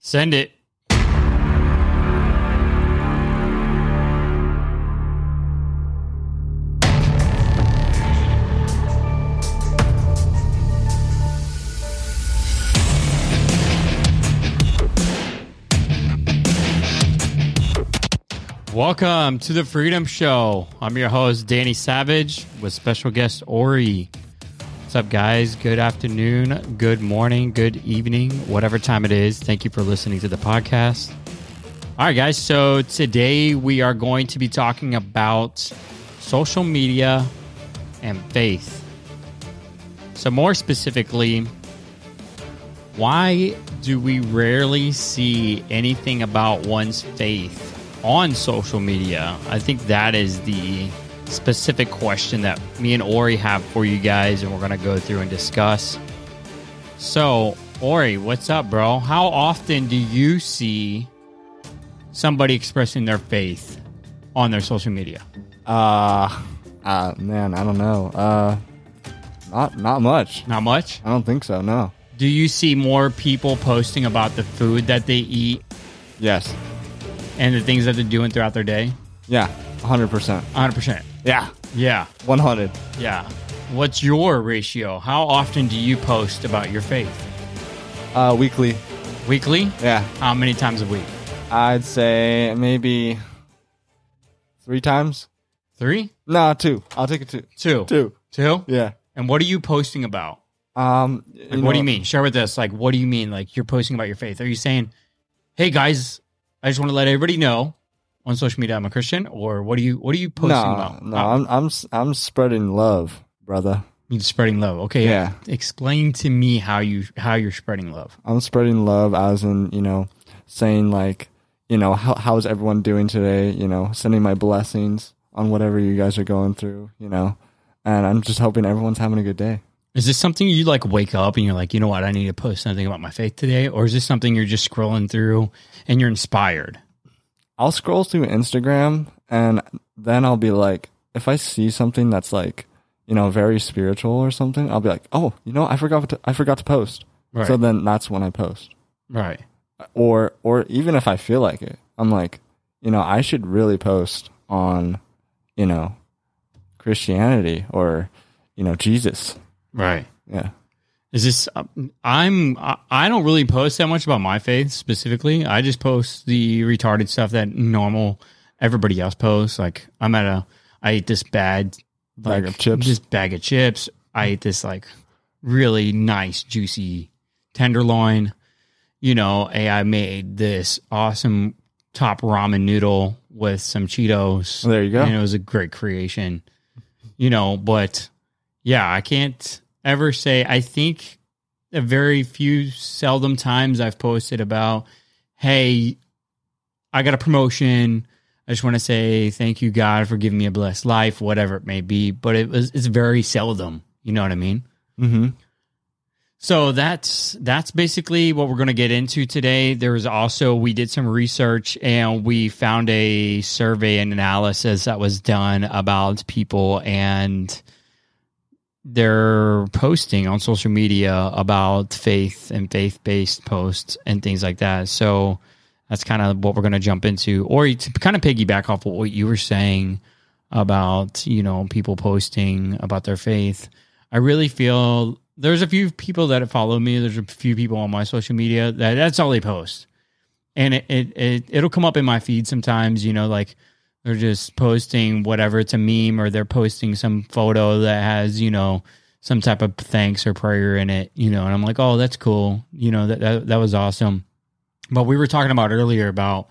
Send it. Welcome to the Freedom Show. I'm your host, Danny Savage, with special guest Orrey. What's up, guys? Good afternoon, good morning, good evening, whatever time it is. Thank you for listening to the podcast. All right, guys. So today we are going to be talking about social media and faith. So, more specifically, why do we rarely see anything about one's faith on social media? I think that is the specific question that me and Orrey have for you guys, and we're going to go through and discuss. So, Orrey, what's up, bro? How often do you see somebody expressing their faith on their social media? Uh, uh, man, I don't know. Uh, not not much. Not much. I don't think so. No. Do you see more people posting about the food that they eat Yes. and the things that they're doing throughout their day? Yeah. Hundred percent. 100%. Yeah. Yeah. One hundred. Yeah. What's your ratio? How often do you post about your faith? Uh, weekly. Weekly? Yeah. How many times a week? I'd say maybe three times. Three? No, two. I'll take it two. Two. Two. Two? Yeah. And what are you posting about? Um. Like, what do you mean? Share with us. Like, what do you mean? Like, you're posting about your faith? Are you saying, "Hey guys, I just want to let everybody know on social media I'm a Christian," or what do you what are you posting No, about? no. I'm I'm I'm spreading love, brother. you're spreading love. Okay, Yeah. Explain to me how you how you're spreading love. I'm spreading love as in, you know, saying like, you know, how how's everyone doing today? You know, sending my blessings on whatever you guys are going through, you know. And I'm just hoping everyone's having a good day. Is this something you like wake up and you're like, you know what, I need to post something about my faith today, or is this something you're just scrolling through and you're inspired? I'll scroll through Instagram and then I'll be like, if I see something that's like, you know, very spiritual or something, I'll be like, oh, you know, I forgot to, I forgot to post. Right. So then that's when I post. right. Or or even if I feel like it, I'm like, you know, I should really post on, you know, Christianity or, you know, Jesus. Right. Yeah. Is this? um, I'm. I don't really post that much about my faith specifically. I just post the retarded stuff that normal everybody else posts. Like I'm at a. I ate this bad Bag of chips. This bag of chips. I ate this like really nice juicy tenderloin. You know, and I made this awesome top ramen noodle with some Cheetos. There you go. And it was a great creation. You know, but yeah, I can't ever say. I think a very few, seldom times I've posted about, hey, I got a promotion. I just want to say thank you, God, for giving me a blessed life, whatever it may be. But it was it's very seldom. You know what I mean? Mm-hmm. So that's that's basically what we're going to get into today. There was also we did some research and we found a survey and analysis that was done about people and their posting on social media about faith and faith-based posts and things like that. So that's kind of what we're going to jump into or to kind of piggyback off of what you were saying about, you know, people posting about their faith. I really feel there's a few people that follow me. There's a few people on my social media that that's all they post, and it it, it it'll come up in my feed sometimes. You know, like they're just posting whatever it's a meme or they're posting some photo that has you know some type of thanks or prayer in it. You know, and I'm like, oh, that's cool. You know, that that, that was awesome. But we were talking about earlier about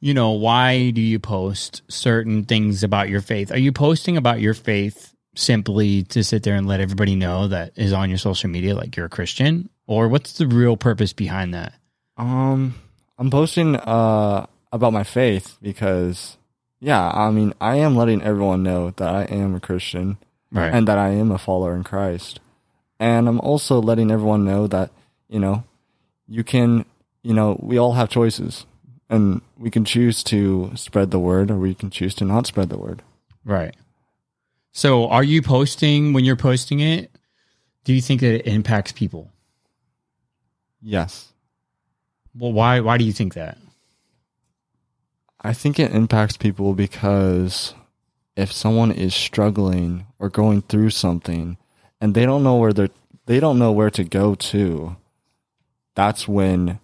you know why do you post certain things about your faith? Are you posting about your faith simply to sit there and let everybody know that is on your social media like you're a Christian or what's the real purpose behind that? Um, I'm posting uh about my faith because, yeah, I mean, I am letting everyone know that I am a Christian Right. and that I am a follower in Christ, and I'm also letting everyone know that you know, you can, you know, we all have choices, and we can choose to spread the word, or we can choose to not spread the word. right. So are you posting when you're posting it? Do you think that it impacts people? Yes. Well, why why do you think that? I think it impacts people because if someone is struggling or going through something and they don't know where they're they don't know where to go to, that's when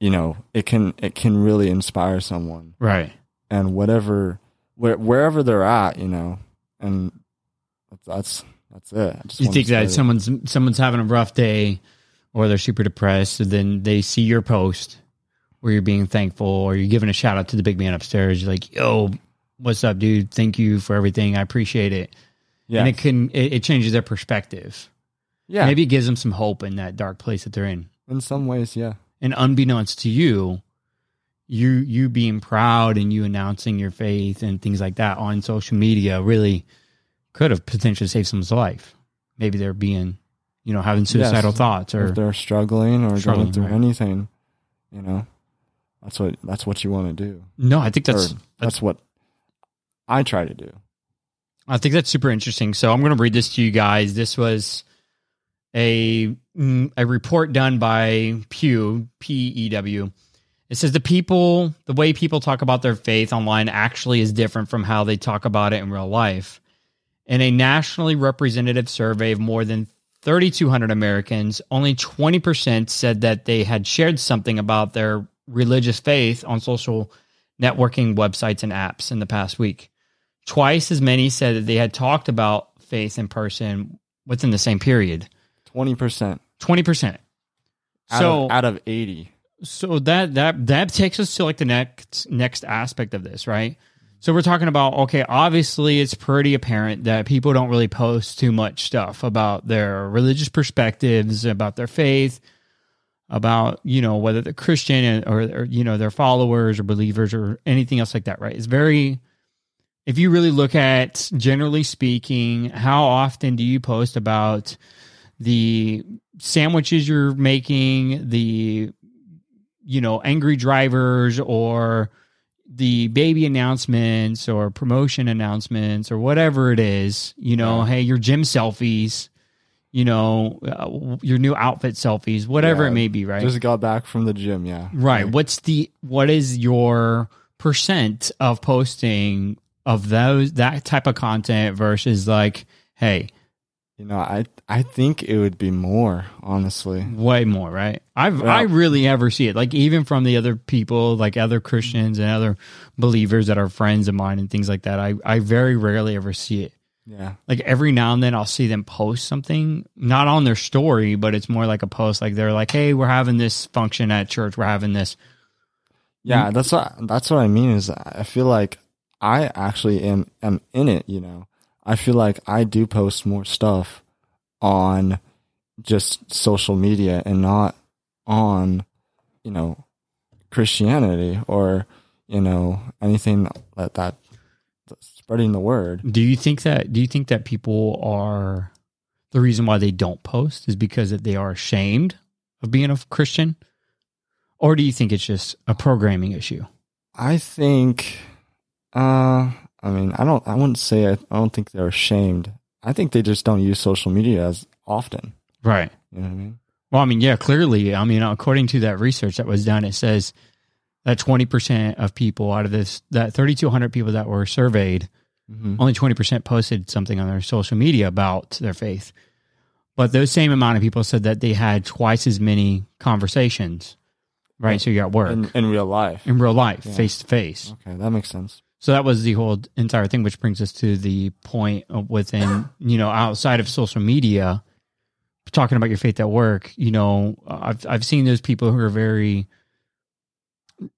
you know it can it can really inspire someone Right. and whatever where, wherever they're at, you know, and that's that's it. You think that someone's someone's having a rough day, or they're super depressed, and then they see your post where you're being thankful, or you're giving a shout out to the big man upstairs. You're like, "Yo, what's up, dude? Thank you for everything. I appreciate it." yeah And it can it, it changes their perspective. yeah Maybe it gives them some hope in that dark place that they're in. in some ways yeah And unbeknownst to you, you you being proud and you announcing your faith and things like that on social media really could have potentially saved someone's life. Maybe they're being, you know, having suicidal Yes. thoughts or if they're struggling or Struggling, going through right. anything, you know, that's what that's what you want to do. no. I think that's or that's what I try to do. I think that's super interesting. So I'm going to read this to you guys. This was a mm, a report done by Pew P E W. It says the people, the way people talk about their faith online actually is different from how they talk about it in real life. In a nationally representative survey of more than 3,200 Americans, only 20% said that they had shared something about their religious faith on social networking websites and apps in the past week. Twice as many said that they had talked about faith in person within the same period. Twenty percent 20%. out, So of, out of eighty. so that that that takes us to like the next next aspect of this, right? So we're talking about okay, obviously it's pretty apparent that people don't really post too much stuff about their religious perspectives, about their faith, about you know whether they're Christian or, or you know their followers or believers or anything else like that, right? It's very if you really look at generally speaking, how often do you post about the sandwiches you're making, the you know, angry drivers or the baby announcements or promotion announcements or whatever it is, you know, Yeah. hey, your gym selfies, you know, uh, your new outfit selfies, whatever Yeah, it may be, right? Just got back from the gym. Yeah. Right. What's the what is your percent of posting of those that type of content versus like, hey, You know, I I think it would be more honestly. way more, right? I've Yeah. I really ever see it. Like even from the other people, like other Christians and other believers that are friends of mine and things like that. I I very rarely ever see it. Yeah. Like every now and then I'll see them post something, not on their story, but it's more like a post like they're like, "Hey, we're having this function at church. We're having this." Yeah, that's what that's what I mean is I feel like I actually am am in it, you know. I feel like I do post more stuff on just social media and not on, you know, Christianity or, you know, anything that that spreading the word. Do you think that do you think that people are the reason why they don't post is because that they are ashamed of being a Christian? Or do you think it's just a programming issue? I think uh I mean, I don't I wouldn't say I, I don't think they're ashamed. I think they just don't use social media as often. Right. You know what I mean? Well, I mean, yeah, clearly, I mean, according to that research that was done, it says that 20% of people out of this, that 3,200 people that were surveyed, hmm only 20% posted something on their social media about their faith. But those same amount of people said that they had twice as many conversations, right? So you're at work, In, in real life. in real life, face to face. Okay, that makes sense. So that was the whole entire thing, which brings us to the point within, you know, outside of social media, talking about your faith at work. You know, I've I've seen those people who are very,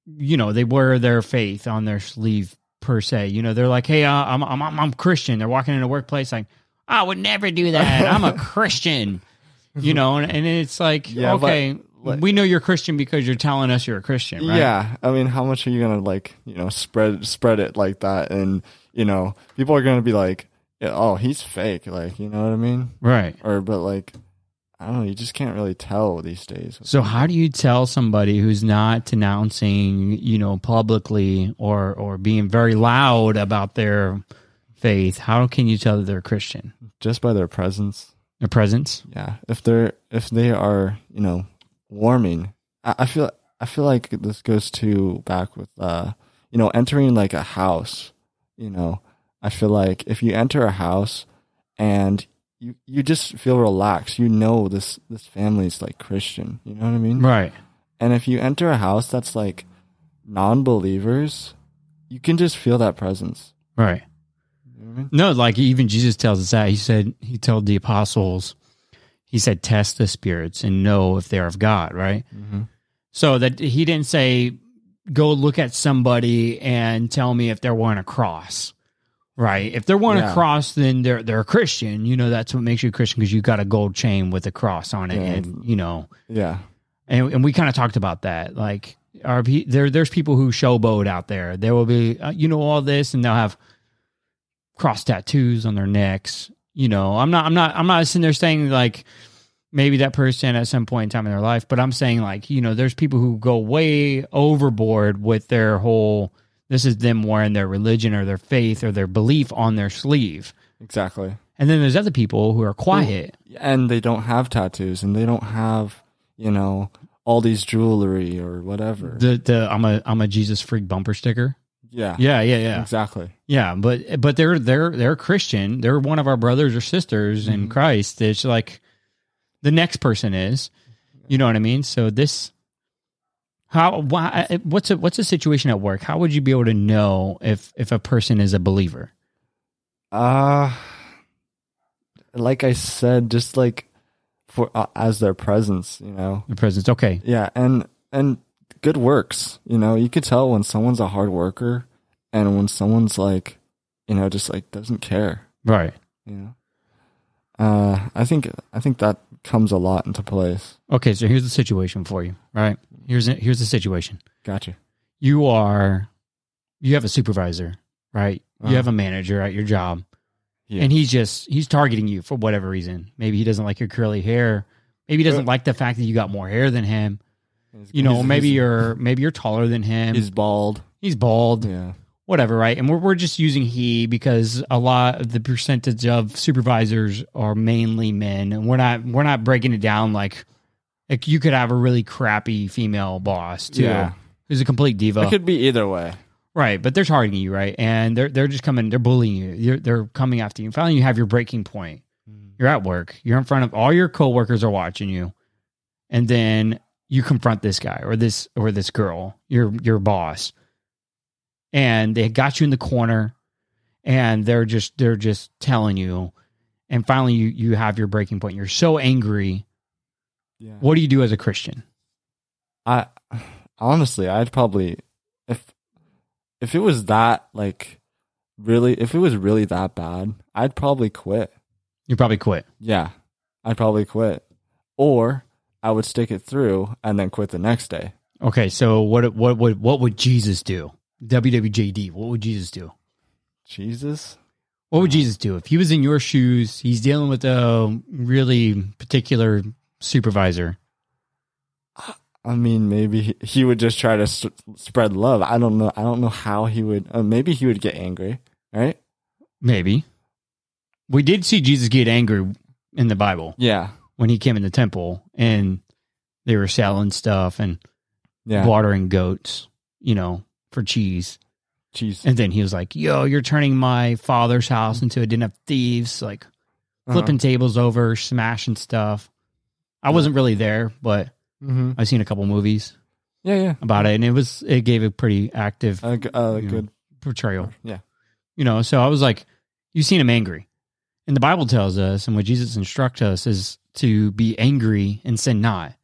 you know, they wear their faith on their sleeve per se. You know, they're like, hey, uh, I'm I'm I'm I'm Christian. They're walking in a workplace like, I would never do that. I'm a Christian. You know, and, and it's like, Yeah, but, okay, like- we know you're Christian because you're telling us you're a Christian, right? Yeah, I mean, how much are you gonna like, you know, spread spread it like that, and you know, people are gonna be like, oh, he's fake, like, you know what I mean? Right. Or, but like, I don't know, you just can't really tell these days. So how do you tell somebody who's not denouncing, you know, publicly or or being very loud about their faith? How can you tell that they're Christian? Just by their presence, Their presence? yeah. If they're if they are, you know, warming, I, I feel I feel like this goes to back with uh you know entering like a house. You know, I feel like if you enter a house and you you just feel relaxed, you know this this family's like Christian. You know what I mean? Right. And if you enter a house that's like non-believers, you can just feel that presence. Right. You know I mean? No, like even Jesus tells us that. He said, he told the apostles, he said, test the spirits and know if they're of God, right? Mhm. So that he didn't say, go look at somebody and tell me if they're wearing a cross, right? If they're wearing a Yeah. cross, then they're they're a Christian. You know, that's what makes you a Christian because you got a gold chain with a cross on it, Yeah. and you know, Yeah. and and we kind of talked about that. Like, are there? There's people who showboat out there. There will be, uh, you know, all this, and they'll have cross tattoos on their necks. You know, I'm not, I'm not, I'm not sitting there saying like maybe that person at some point in time in their life, but I'm saying like, you know, there's people who go way overboard with their whole. This is them wearing their religion or their faith or their belief on their sleeve. Exactly. And then there's other people who are quiet. and they don't have tattoos and they don't have you know all these jewelry or whatever The the I'm a I'm a Jesus freak bumper sticker. yeah Yeah, yeah, yeah. exactly Yeah, but but they're they're they're Christian. They're one of our brothers or sisters in Mhm. Christ. It's like the next person is. You know what I mean? So this how why what's a what's a situation at work? How would you be able to know if if a person is a believer? uh like i said just like for uh, as their presence you know The presence. Okay. yeah and and good works you know you could tell when someone's a hard worker and when someone's like you know just like doesn't care Right. you know uh i think i think that comes a lot into place Okay, so here's the situation for you. Right? Here's a, here's the situation. gotcha You are you have a supervisor, right? You Uh-huh. have a manager at your job. yeah and he's just he's targeting you for whatever reason. Maybe he doesn't like your curly hair. Maybe he doesn't Uh, like the fact that you got more hair than him. He's- You know, he's- maybe he's- you're maybe you're taller than him. he's bald. He's, bald, yeah whatever, right? And we're we're just using he because a lot of the percentage of supervisors are mainly men, and we're not we're not breaking it down like like you could have a really crappy female boss too, Yeah. who's a complete diva. It could be either way. Right, but they're targeting you, right? And they're they're just coming, they're bullying you. They're, they're coming after you. And Finally, you have your breaking point. Mm. You're at work. You're in front of all your coworkers are watching you, and then you confront this guy or this or this girl, your your boss, and they got you in the corner, and they're just they're just telling you, and finally you you have your breaking point. You're so angry. Yeah. What do you do as a Christian? I honestly, I'd probably if if it was that like really if it was really that bad, I'd probably quit. You probably quit. Yeah. I'd probably quit. Or I would stick it through and then quit the next day. Okay, so what what would what would Jesus do? WWJD. What would Jesus do? Jesus? What would Jesus do if he was in your shoes? He's dealing with a really particular supervisor. I mean, maybe he, he would just try to s- spread love. I don't know. I don't know how he would. Uh, maybe he would get angry, right? Maybe we did see Jesus get angry in the Bible Yeah. when he came in the temple and they were selling stuff and Yeah. watering goats, you know, for cheese. Cheese. And then he was like, "Yo, you're turning my father's house into a den of thieves, like Uh-huh. flipping tables over, smashing stuff." I wasn't really there, but Mm-hmm. I've seen a couple movies Yeah, yeah. about it, and it was it gave a pretty active A, g- a Yeah. good. portrayal. Yeah. You know, so I was like, you've seen him angry," and the Bible tells us, and what Jesus instructs us is to be angry and sin not.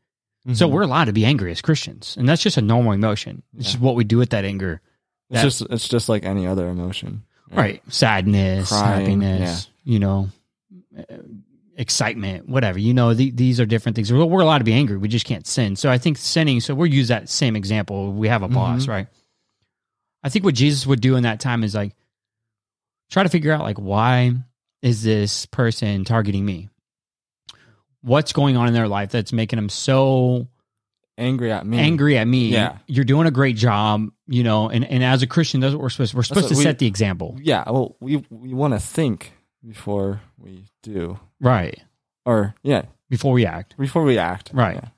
So Mhm. we're allowed to be angry as Christians, and that's just a normal emotion. It's Yeah. just what we do with that anger, It's just it's just like any other emotion. right? Sadness, Crying, happiness, you know, uh, excitement, whatever. You know, the, these are different things. We're, we're allowed to be angry. We just can't sin. So I think sinning. So we'll use that same example. We have a boss, Mhm. right? I think what Jesus would do in that time is like try to figure out like why is this person targeting me? What's going on in their life that's making them so Angry at me. angry at me? Yeah. You're doing a great job, you know, and, and as a Christian, that's what we're supposed we're supposed to we- set the example. Yeah. Well, we we want to think before we do, Right. or yeah, Before we act. before we act. Right. Yeah.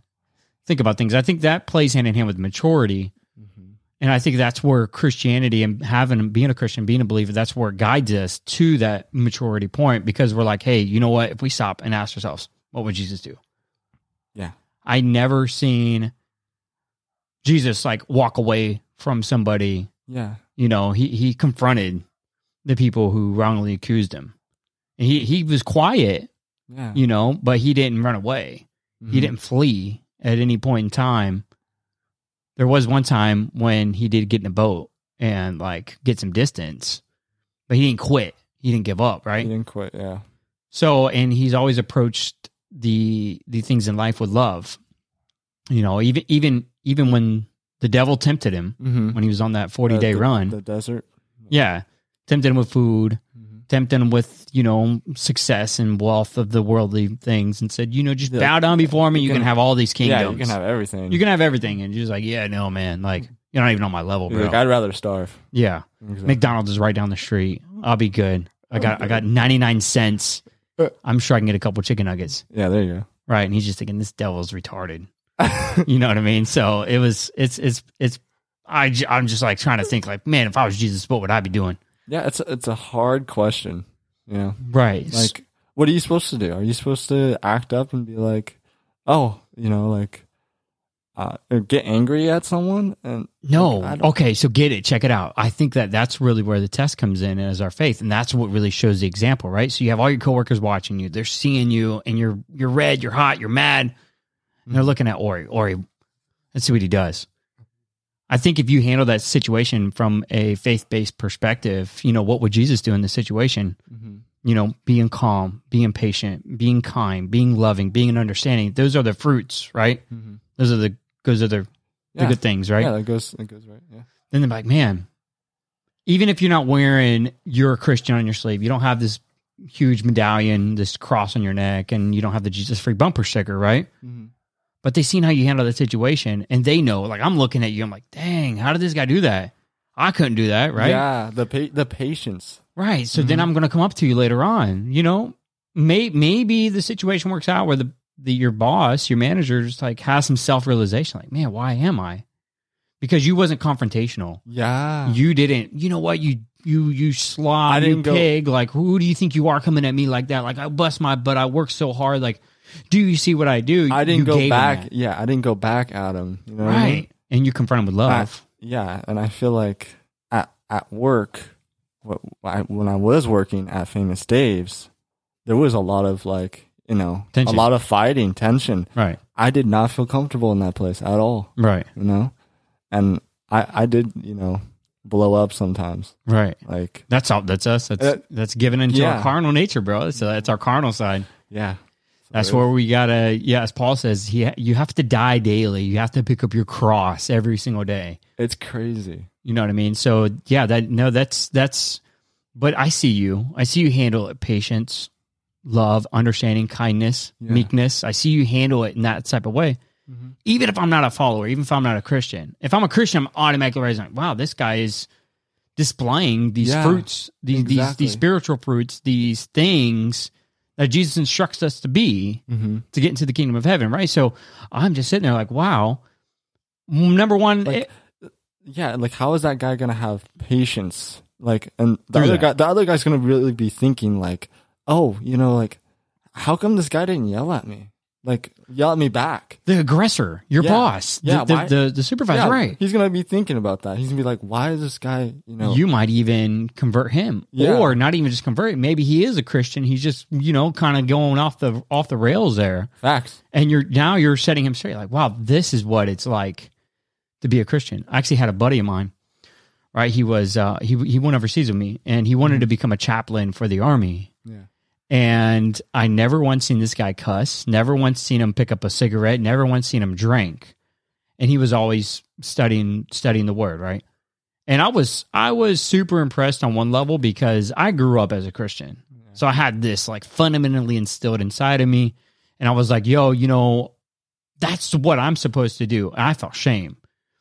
think about things. I think that plays hand in hand with maturity. Mm-hmm. And I think that's where Christianity and having being a Christian, being a believer, that's where it guides us to that maturity point because we're like, hey, you know what? If we stop and ask ourselves, what would Jesus do? Yeah. I never seen Jesus like walk away from somebody. Yeah. You know, he he confronted the people who wrongly accused him. And he he was quiet, Yeah. you know, but he didn't run away. He Mhm. didn't flee at any point in time. There was one time when he did get in a boat and like get some distance, but he didn't quit. He didn't give up, right? He didn't quit. Yeah. So, and he's always approached the the things in life with love. You know, even even even when the devil tempted him Mm-hmm. when he was on that 40 day the, run. The desert. yeah. Tempted him with food, Mhm. tempted him with, you know, success and wealth of the worldly things and said, you know, just Yeah. bow down before me. You, You can, can- have all these kingdoms. Yeah, you can have everything. You can have everything. And you're just like, yeah, no, man. Like, you're not even on my level, bro. like, I'd rather starve. yeah. Exactly. McDonald's is right down the street. I'll be good. I got, I got 99 cents. I'm sure I can get a couple chicken nuggets. Yeah, there you go. Right. And he's just thinking, this devil's retarded. You know what I mean? So it was, it's, it's, it's, I, I'm just like trying to think like, man, if I was Jesus, what would I be doing? yeah, it's a, it's a hard question. You know, Right. like, what are you supposed to do? Are you supposed to act up and be like, oh, you know, like, uh, get angry at someone? And No. Like, okay, so get it. Check it out. I think that that's really where the test comes in as our faith, and that's what really shows the example, right? So you have all your coworkers watching you. They're seeing you, and you're you're red, you're hot, you're mad. And they're looking at Orrey. Orrey, let's see what he does. I think if you handle that situation from a faith based perspective, you know what would Jesus do in this situation? Mhm. You know, being calm, being patient, being kind, being loving, being an understanding. Those are the fruits, right? Mhm. Those are the those are the, the yeah, good things, right? yeah, that goes that goes right. Yeah, then they're like, man, even if you're not wearing you're a Christian on your sleeve, you don't have this huge medallion, this cross on your neck, and you don't have the Jesus free bumper sticker, right? Mhm. But they seen how you handle the situation and they know, like I'm looking at you, I'm like, dang, how did this guy do that? I couldn't do that, right? Yeah, the pa- the patience. Right. So then Mhm. I'm going to come up to you later on. You know, may, maybe the situation works out where the, the your boss, your manager, just like has some self realization, like, man, why am I? Because you wasn't confrontational. Yeah, You didn't. You know what? You you you slob. I you didn't go- pig. Like who do you think you are coming at me like that? Like I bust my butt. I work so hard. Like, do you see what I do? I didn't You go back. Yeah, I didn't go back at him. You know, what I mean? right? And you confront him with love. Yeah, and I feel like at at work, what I, when I was working at Famous Dave's, there was a lot of like you know Tension. a lot of fighting, tension. right. I did not feel comfortable in that place at all. Right. You know, and I I did you know blow up sometimes. Right. Like That's all. That's us. That's Uh, that's given into our carnal nature, bro. So that's our carnal side. yeah, That's where we gotta. Yeah, as Paul says, he you have to die daily. You have to pick up your cross every single day. it's crazy. You know what I mean? So yeah, that no, that's that's. But I see you. I see you handle it patience, love, understanding, kindness, Yeah. meekness. I see you handle it in that type of way. Mhm. Even if I'm not a follower, even if I'm not a Christian, if I'm a Christian, I'm automatically raising like, wow, this guy is displaying these Yeah, fruits, these, these exactly. these spiritual fruits, these things that Jesus instructs us to be Mm-hmm. to get into the kingdom of heaven, right? So I'm just sitting there like, wow. Number one, Like, yeah, like how is that guy gonna have patience? Like, and the other that. guy, the other guy's gonna really be thinking like, oh, you know, like, how come this guy didn't yell at me? Like, yell at me back. the aggressor, your Yeah. boss, Yeah, the, the, the, the supervisor, Yeah, right? He's gonna be thinking about that. He's gonna be like, why is this guy, you know? You might even convert him, Yeah. or not even just convert. him. Maybe he is a Christian. He's just you know kind of going off the off the rails there, facts. and you're now you're setting him straight. Like, wow, this is what it's like to be a Christian. I actually had a buddy of mine, right? He was uh, he he went overseas with me, and he wanted to become a chaplain for the army. Yeah. And I never once seen this guy cuss, never once seen him pick up a cigarette, never once seen him drink. And he was always studying studying the word, right? And I was I was super impressed on one level because I grew up as a Christian. So I had this like fundamentally instilled inside of me. And I was like, yo, you know, that's what I'm supposed to do. And I felt shame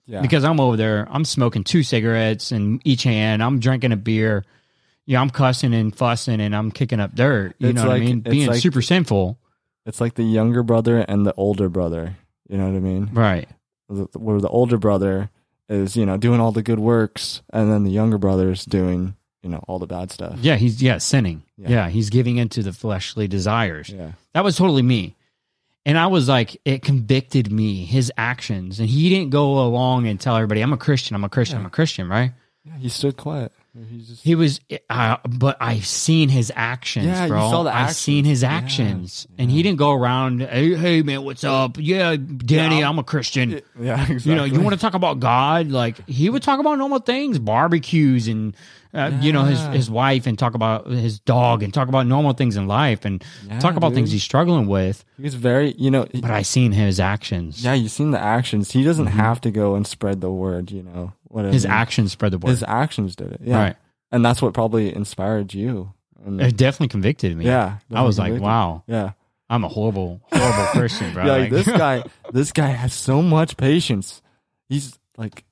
Yeah. because I'm over there, I'm smoking two cigarettes in each hand, I'm drinking a beer, yeah, I'm cussing and fussing and I'm kicking up dirt. You It's know what I mean? Being like- super sinful. it's like the younger brother and the older brother. You know what I mean? Right. Where the older brother is, you know, doing all the good works, and then the younger brother is doing, you know, all the bad stuff. Yeah, he's yeah, sinning. Yeah. Yeah, he's giving into the fleshly desires. Yeah. That was totally me. And I was like, it convicted me, his actions. And he didn't go along and tell everybody, I'm a Christian, I'm a Christian, I'm a Christian, right? Yeah. He stood quiet. Just He was, uh, but I've seen his actions, Yeah, you saw the actions. I've seen his actions. actions. And he didn't go around, hey, hey, man, what's up? Yeah, Danny, Yeah. I'm a Christian. yeah, exactly. You know, you want to talk about God? Like he would talk about normal things, barbecues, and uh, you know his his wife, and talk about his dog, and talk about normal things in life, and Yeah, talk about things he's struggling with. He's very, you know, But I've seen his actions. yeah, you've seen the actions. He doesn't have to go and spread the word, you know. What I his actions spread the word. his actions did it. Yeah. Right. And that's what probably inspired you. And, It definitely convicted me. yeah. I was like, wow, Yeah. I'm a horrible, horrible Christian, bro. Yeah, Like- this guy this guy has so much patience. He's like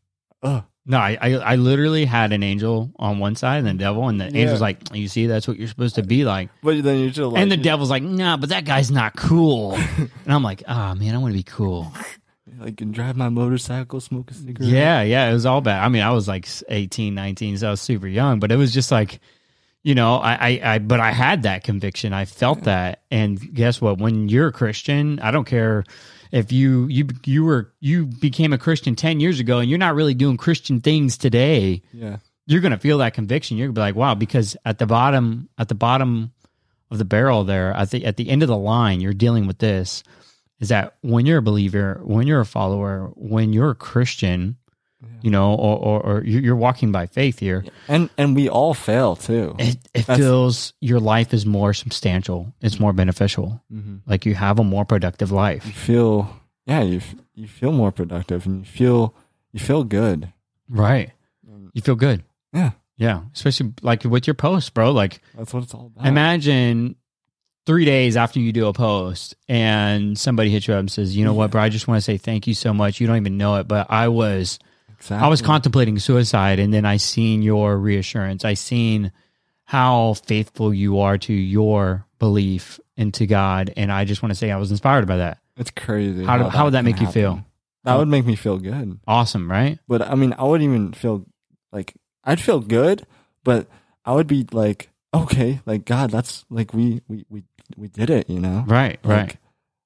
ugh. no, I, I, I literally had an angel on one side and the devil, and the Yeah. angel's like, you see, that's what you're supposed to be like. But then you just like and the devil's like, nah, but that guy's not cool. and I'm like, ah, man, I want to be cool. Like can drive my motorcycle, smoke a cigarette. Yeah, yeah, it was all bad. I mean, I was like 18, 19, so I was super young, but it was just like, you know, I, I, I but I had that conviction. I felt that. And guess what? When you're a Christian, I don't care if you, you, you were, you became a Christian 10 years ago and you're not really doing Christian things today, Yeah. you're going to feel that conviction. You're going to be like, wow, because at the bottom, at the bottom of the barrel there, I think at the end of the line, you're dealing with this is that when you're a believer, when you're a follower, when you're a Christian, you know, or, or, or you- you're walking by faith here, And and we all fail too. it, it feels your life is more substantial. It's more beneficial. Mhm. Like you have a more productive life. You feel yeah, you you feel more productive and you feel you feel good. Right. You feel good. Yeah. Yeah. Especially like with your posts, bro. Like That's what it's all about. imagine three days after you do a post and somebody hits you up and says, you know what, bro, I just want to say thank you so much. You don't even know it, but I was exactly. I was contemplating suicide and then I seen your reassurance. I seen how faithful you are to your belief into God. And I just want to say I was inspired by that. It's crazy. How, do, how would that make you feel? That would make me feel good. Awesome, right? But I mean, I wouldn't even feel like I'd feel good, but I would be like, okay, like God, that's like we we we we did it, you know? Right, Like, right,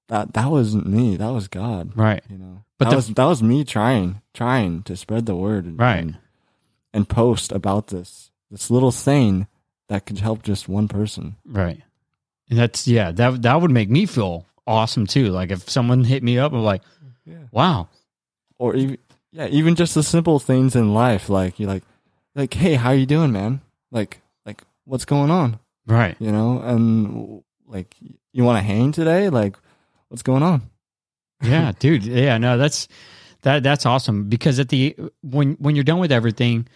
That that wasn't me. That was God. right, You know. But that the- was that was me trying trying to spread the word and, Right. and and post about this this little thing that could help just one person. right. And that's, yeah, that, that would make me feel awesome too. Like if someone hit me up and like, Yeah. wow, Or even yeah, even just the simple things in life, like you're like like, hey, how you doing, man? Like like what's going on? right. You know, and like you want to hang today? Like what's going on? yeah dude yeah no that's that that's awesome because at the when when you're done with everything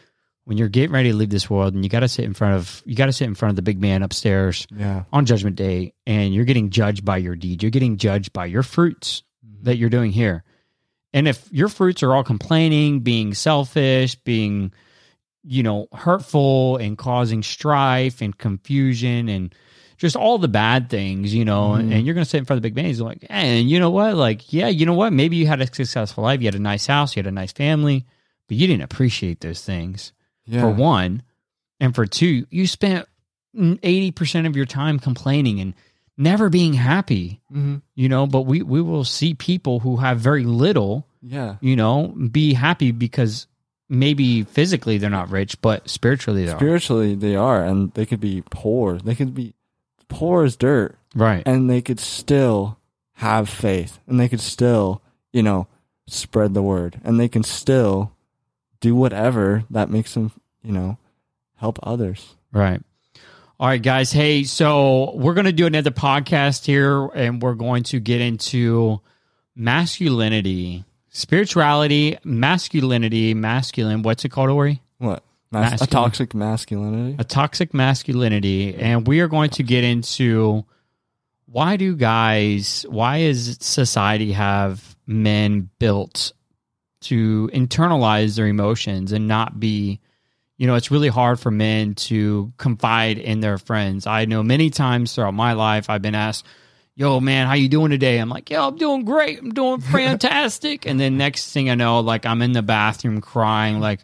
when you're getting ready to leave this world and you got to sit in front of you got to sit in front of the big man upstairs Yeah. on judgment day and you're getting judged by your deeds you're getting judged by your fruits mm-hmm. that you're doing here and if your fruits are all complaining being selfish being you know hurtful and causing strife and confusion and just all the bad things, you know, and, Mhm. and you're going to sit in front of the big man. He's like, and you know what? Like, yeah, you know what? Maybe you had a successful life. You had a nice house. You had a nice family, but you didn't appreciate those things Yeah. for one. And for two, you spent 80% of your time complaining and never being happy, hmm you know, but we, we will see people who have very little, Yeah. you know, be happy because maybe physically they're not rich, but spiritually they are. Spiritually they are and they could be poor. They could be poor as dirt Right. and they could still have faith and they could still, you know, spread the word and they can still do whatever that makes them, you know, help others. Right. All right, guys. Hey, so we're going to do another podcast here, and we're going to get into masculinity, spirituality, masculinity, masculine. What's it called, Orrey? What? Mas- a toxic masculinity? A toxic masculinity. And we are going to get into why do guys, why is society have men built to internalize their emotions and not be you know, it's really hard for men to confide in their friends. I know many times throughout my life, I've been asked, yo man how you doing today i'm like yo i'm doing great i'm doing fantastic and then next thing i know like i'm in the bathroom crying like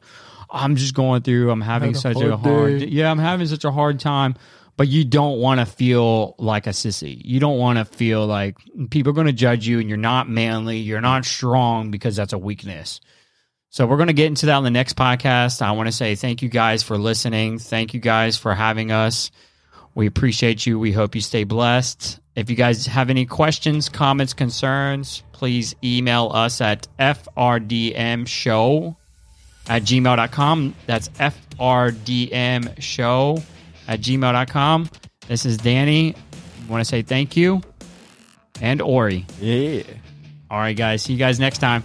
i'm just going through i'm having a such a hard hard day. yeah i'm having such a hard time but you don't want to feel like a sissy you don't want to feel like people are going to judge you and you're not manly you're not strong because that's a weakness so we're going to get into that on the next podcast i want to say thank you guys for listening thank you guys for having us we appreciate you. We hope you stay blessed. If you guys have any questions, comments, concerns, please email us at frdmshow at gmail.com. That's frdmshow at gmail.com. This is Danny. I want to say thank you. And Orrey. Yeah. All right, guys. See you guys next time.